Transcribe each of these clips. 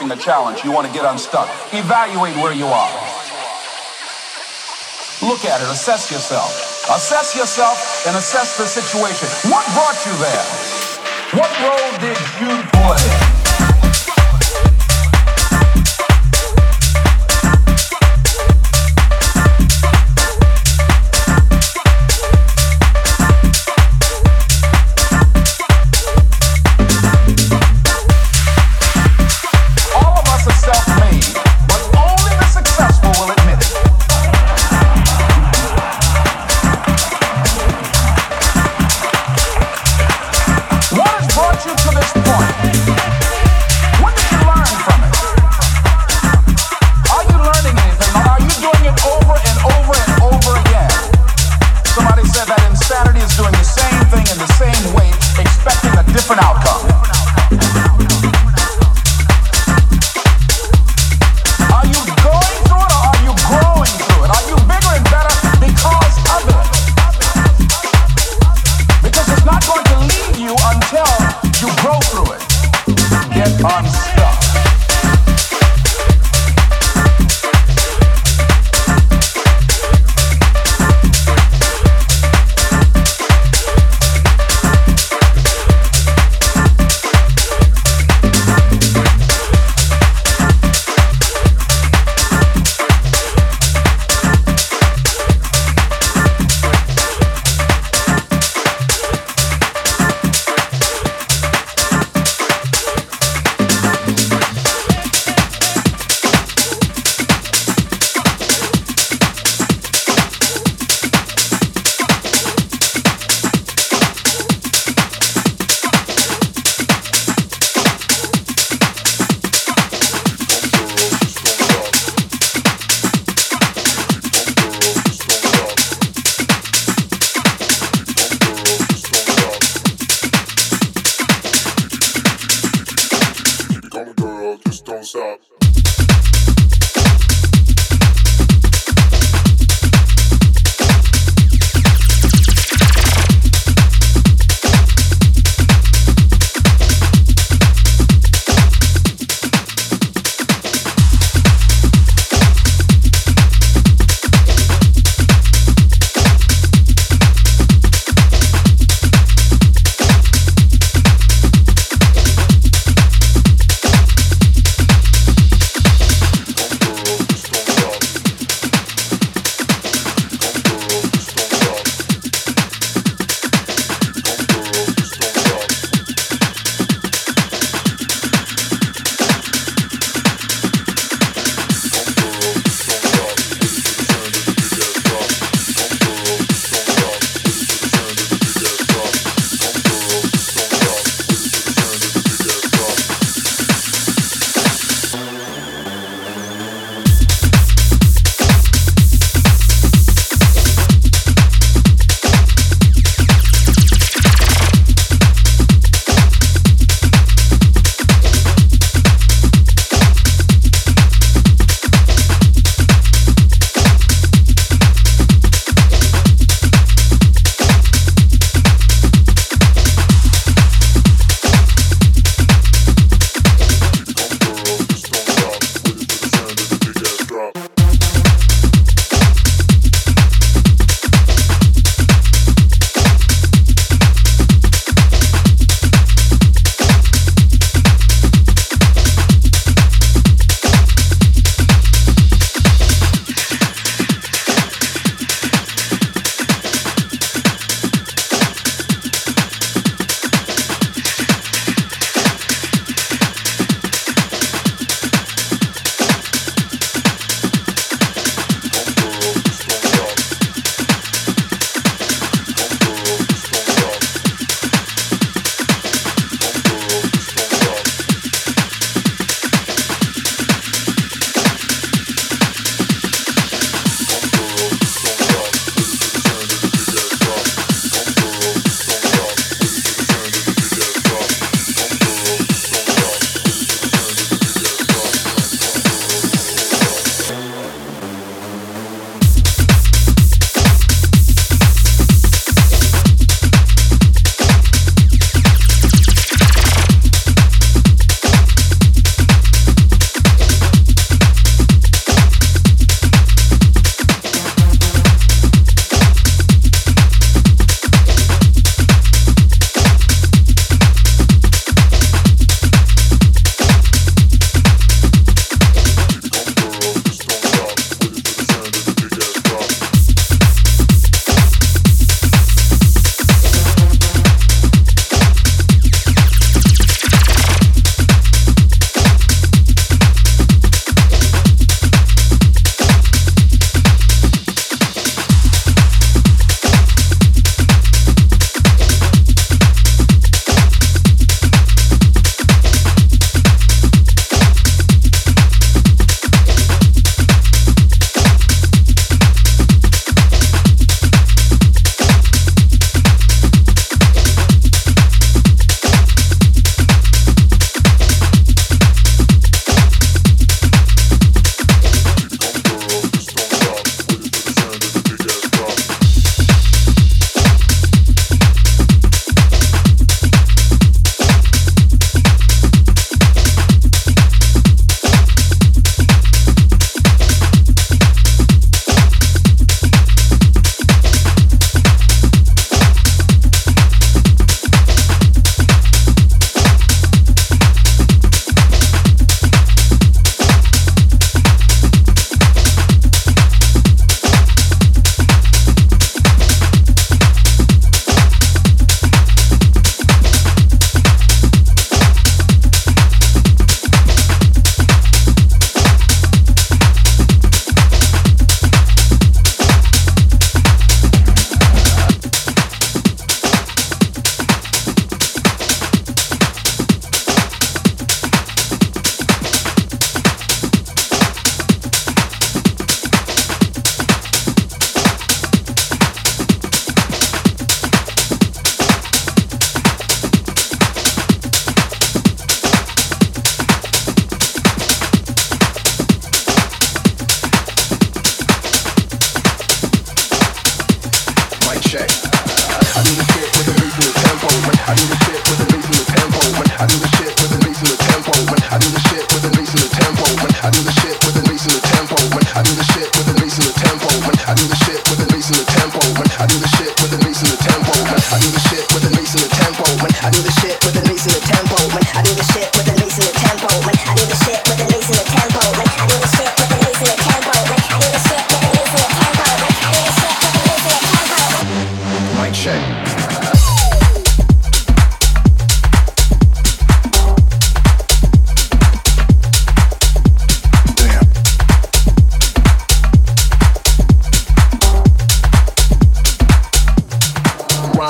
facing a challenge you want to get unstuck, evaluate where you are. Look at it, assess yourself. Assess yourself and assess the situation. What brought you there? What role did you play?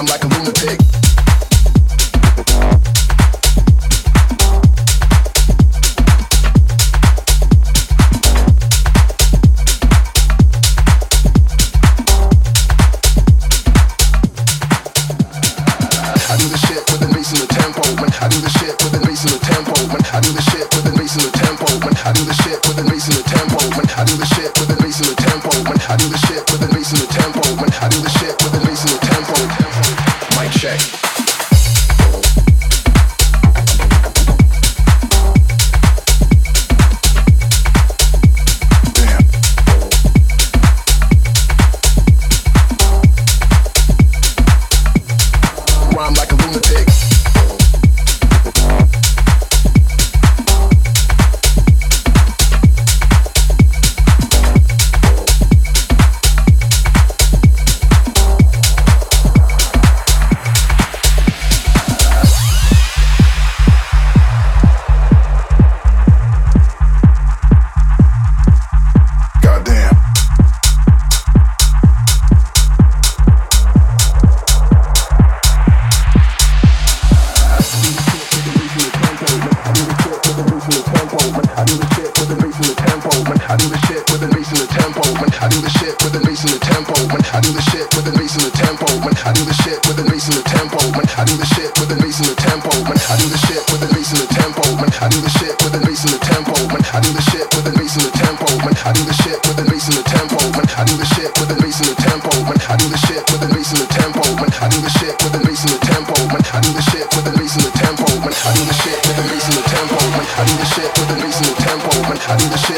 I'm like a lunatic. with the bass and the tempo, man. I need the shit with the bass and the tempo, man. I need the shit with the bass and the tempo, man. I need the shit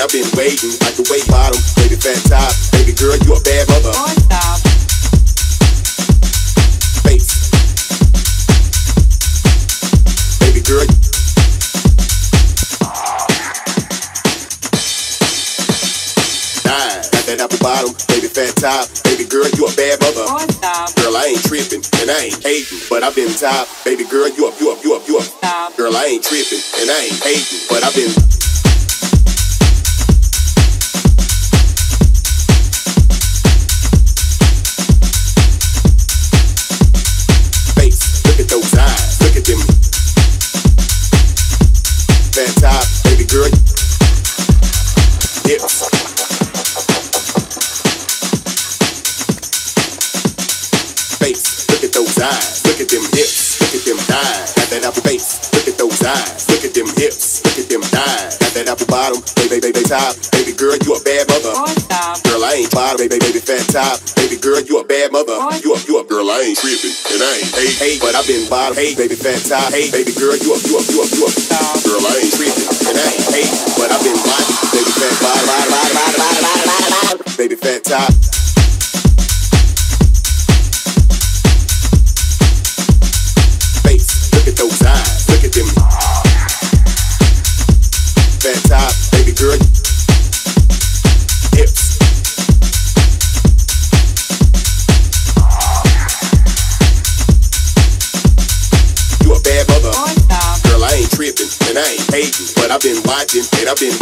I've been waiting like the weight bottom, baby fat top, baby girl, you a bad mother. On top. Face. Baby girl. Nine. Got that apple bottom, baby fat top, baby girl, you a bad mother. Stop. Girl, I ain't tripping and I ain't hating, but I've been top, baby girl, you up, you up, you up, you up. Stop. Girl, I ain't tripping and I ain't hating, but I've been. bottom, baby, baby, top. Baby girl, you a bad mother. Girl, I ain't bottom, baby, baby, fat top. Baby girl, you a bad mother. You a, you a girl, I ain't tripping, and I ain't hey, hey, but I've been bottom, hey, baby, fat top. Hey, baby girl, you a, you a, you a, you a girl, I ain't tripping, and I ain't hey, but I've been bottom, baby, fat bottom, bottom, bottom, bottom, bottom, bottom, bottom, baby, fat top. Face, look at those eyes, look at them baby girl. Hips. You a bad mother. Girl, I ain't and I ain't but I've been and I've been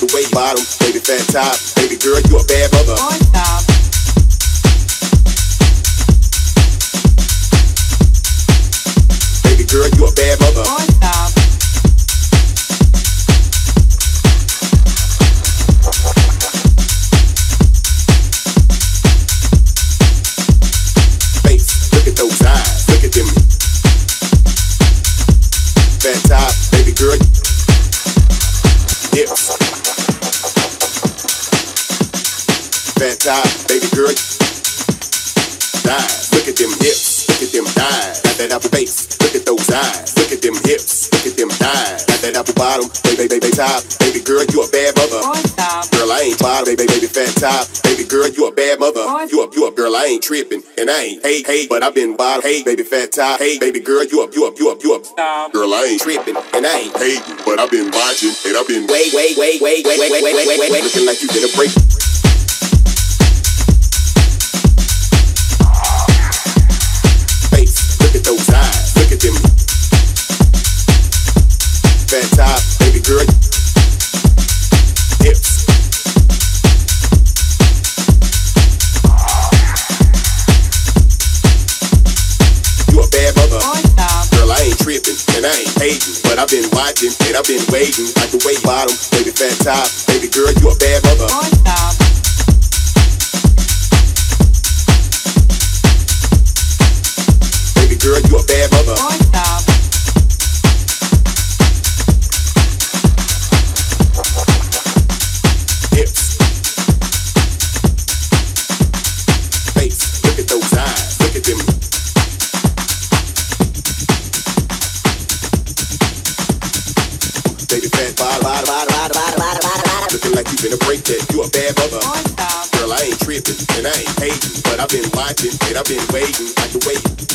the bottom, baby fat top, baby girl, you a bad mother. Baby girl, you a bad mother. Look at those eyes, look at them Bastide, baby girl. Bad eye, baby girl. Dyes, look at them hips, get them high. Betta face, look at those eyes, look at them thighs. That apple bottom, baby, baby, baby, top, baby girl, you a bad mother. Girl, I ain't bottom, baby, baby, fat top. Baby girl, you a bad mother. You a, you a girl, I ain't tripping. And I ain't hey, hey, but i been bottom. Hey, baby, fat top. Hey, baby girl, you a, you a, you a, you a. Stop. Girl, I ain't tripping. And I ain't hey, but i been watching. And i been Wait, wait, wait, wait, wait, wait, wait, wait, wait, wait, wait. looking like you did a break. Face, look at those eyes. Fat top, baby girl. You a bad mother. Girl, I ain't and I ain't but I've been watching and I've been waiting. Like bottom, baby fat top, baby girl, you a bad mother. Baby girl, you a bad mother. You a bad mother. Girl, I ain't tripping and I ain't hating, but I've been watching and I've been waiting like the way.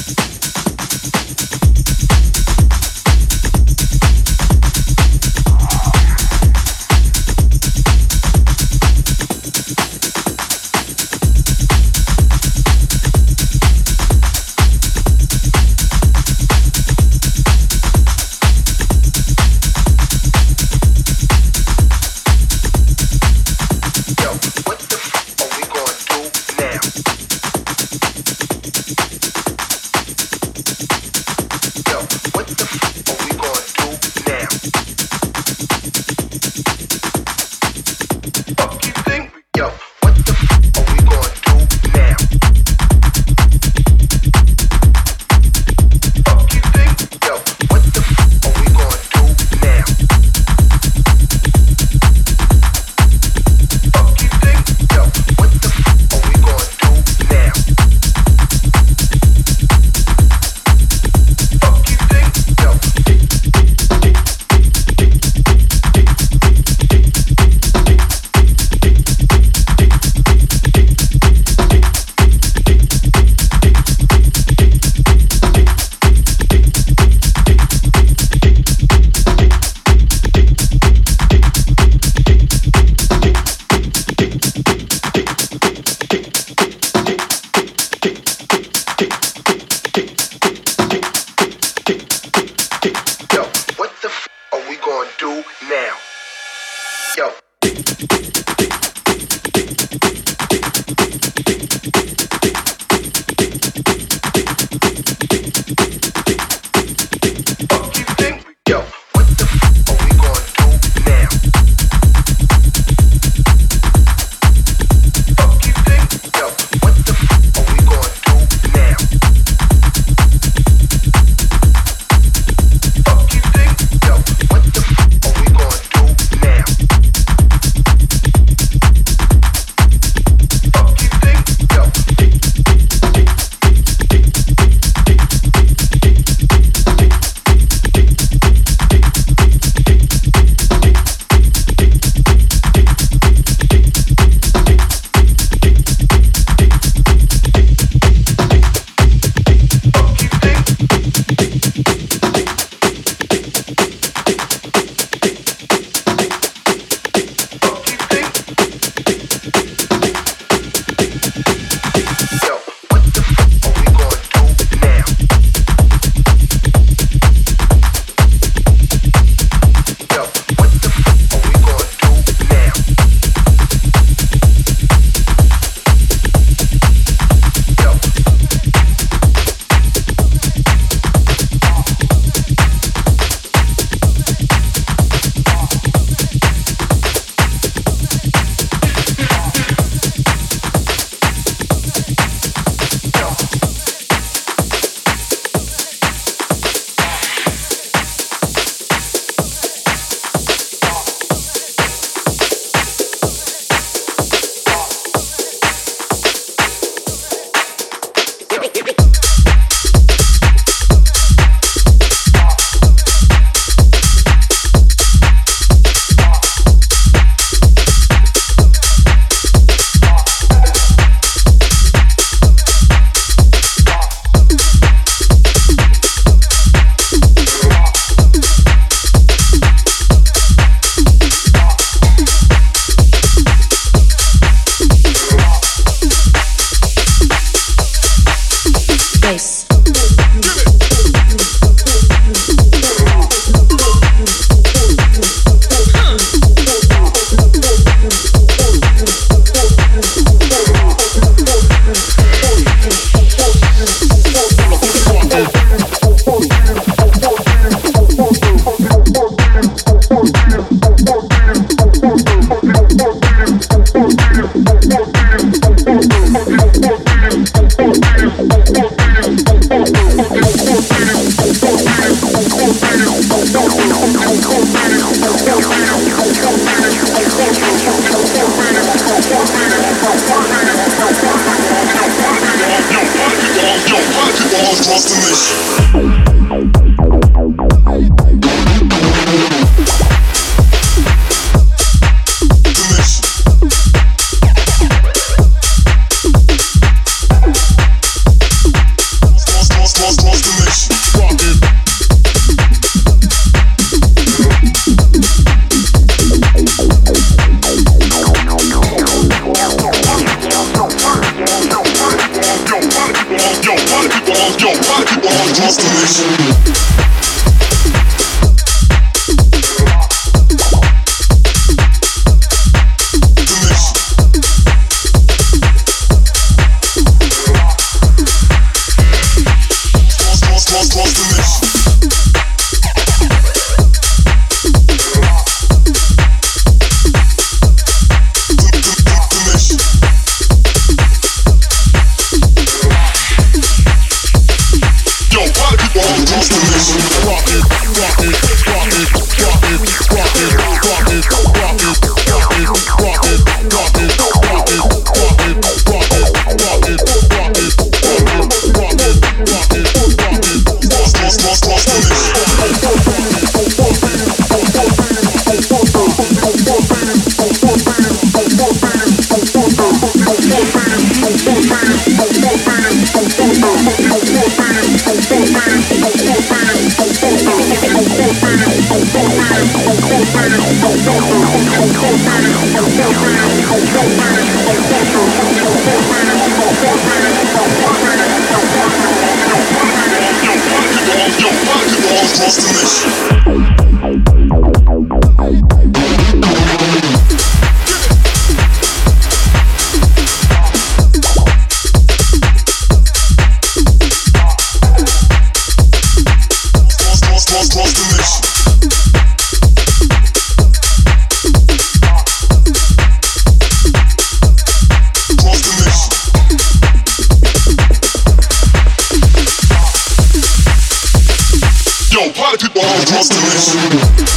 Emotion.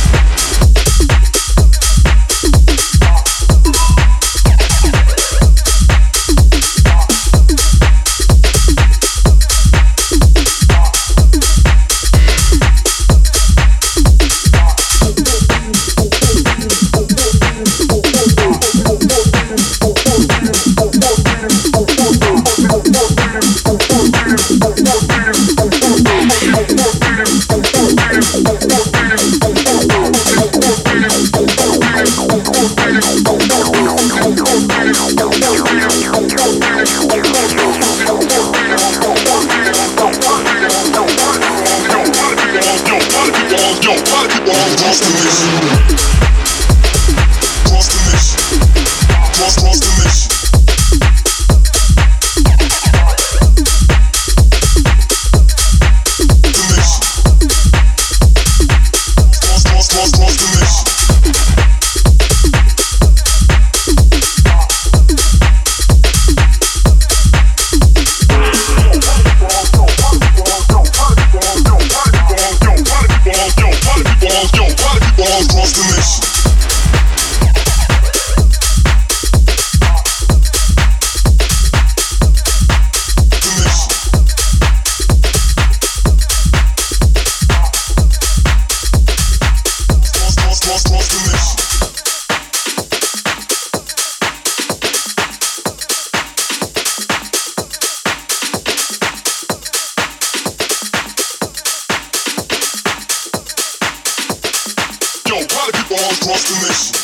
across the nation.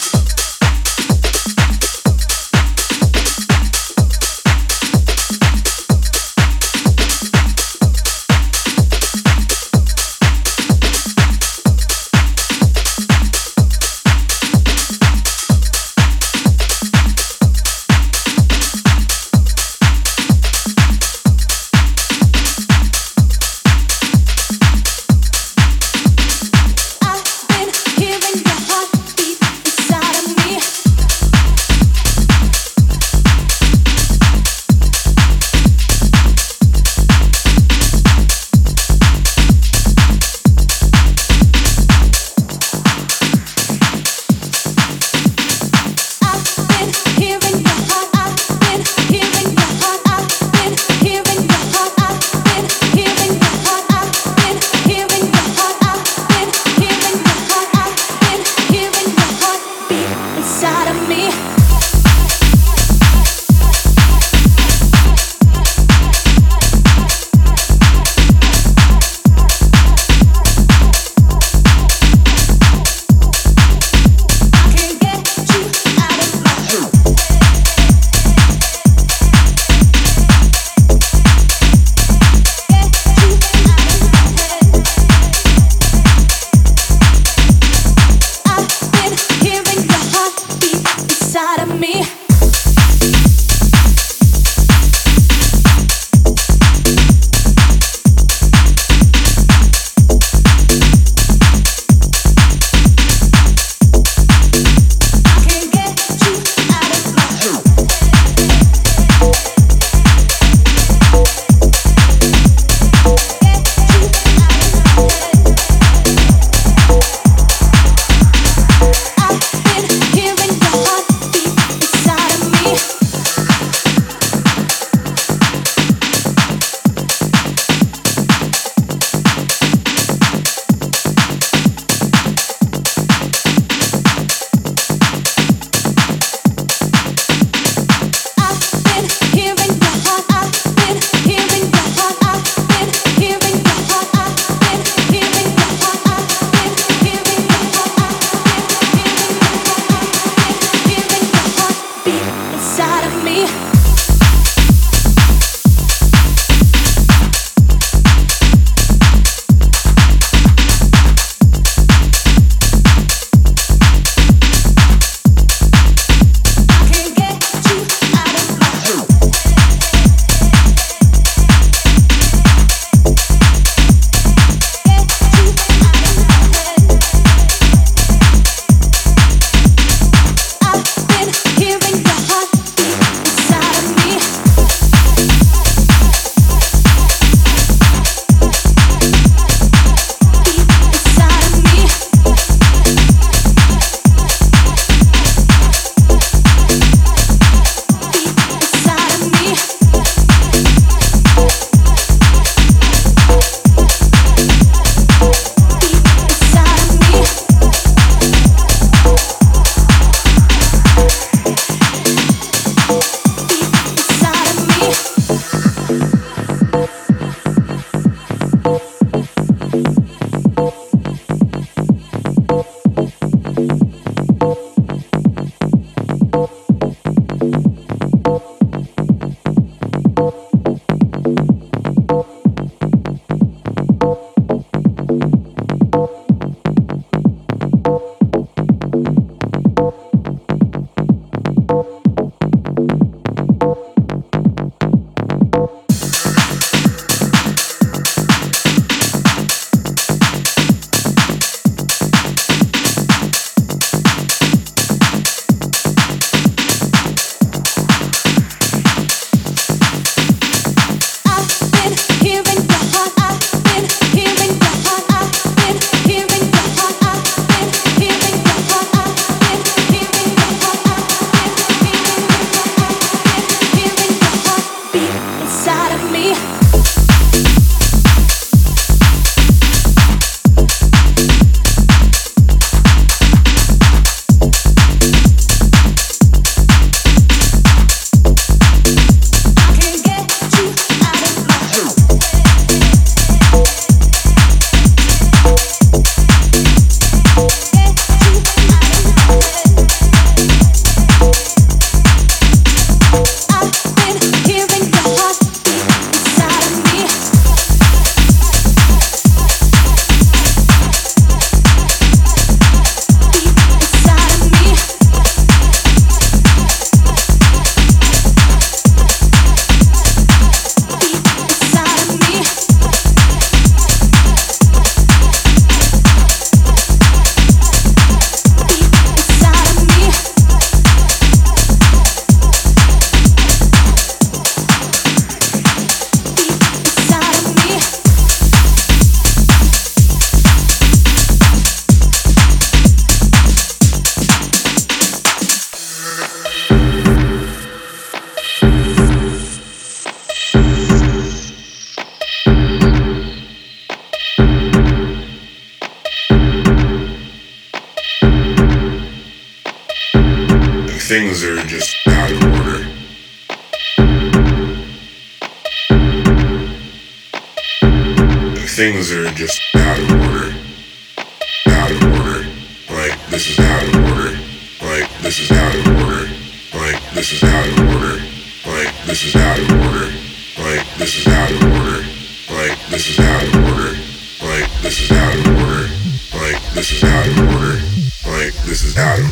Things are just out of order. Out of order. Like this is out of order. Like this is out of order. Like this is out of order. Like this is out of order. Like this is out of order. Like this is out of order. Like this is out of order. Like this is out of order. Like this is out of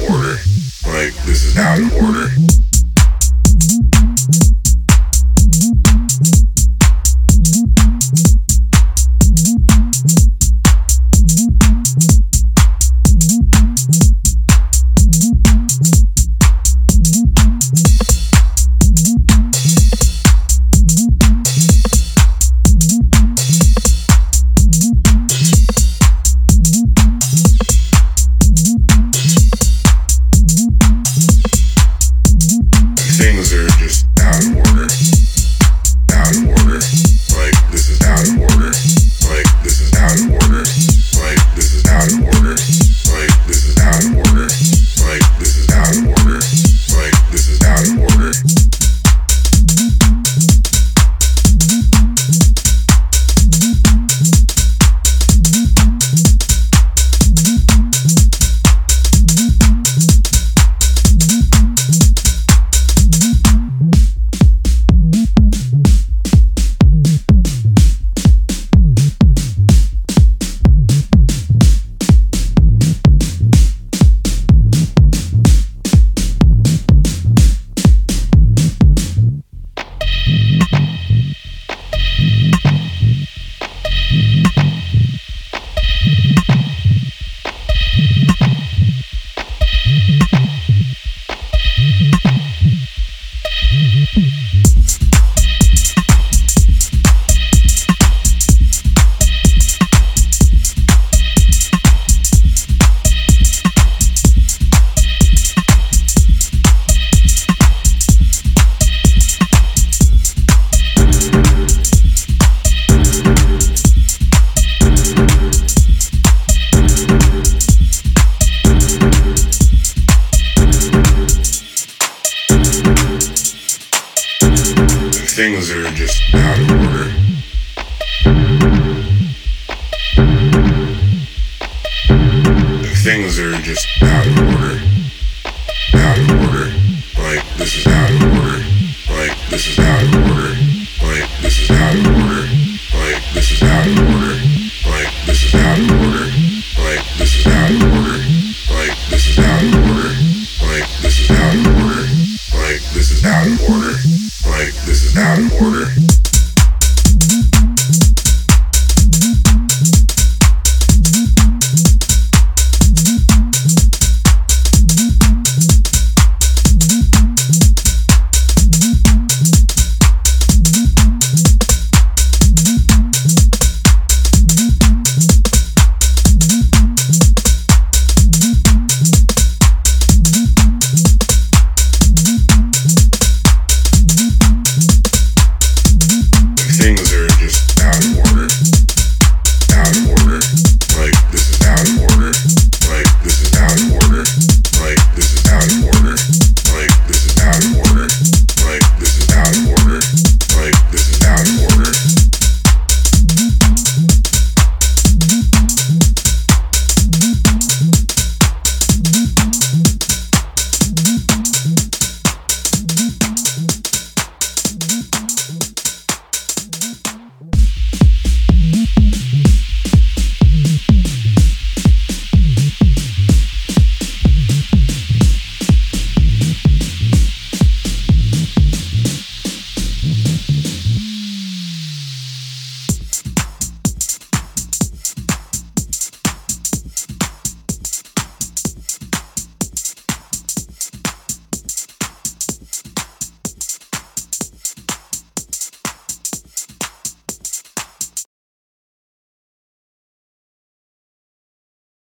out of order.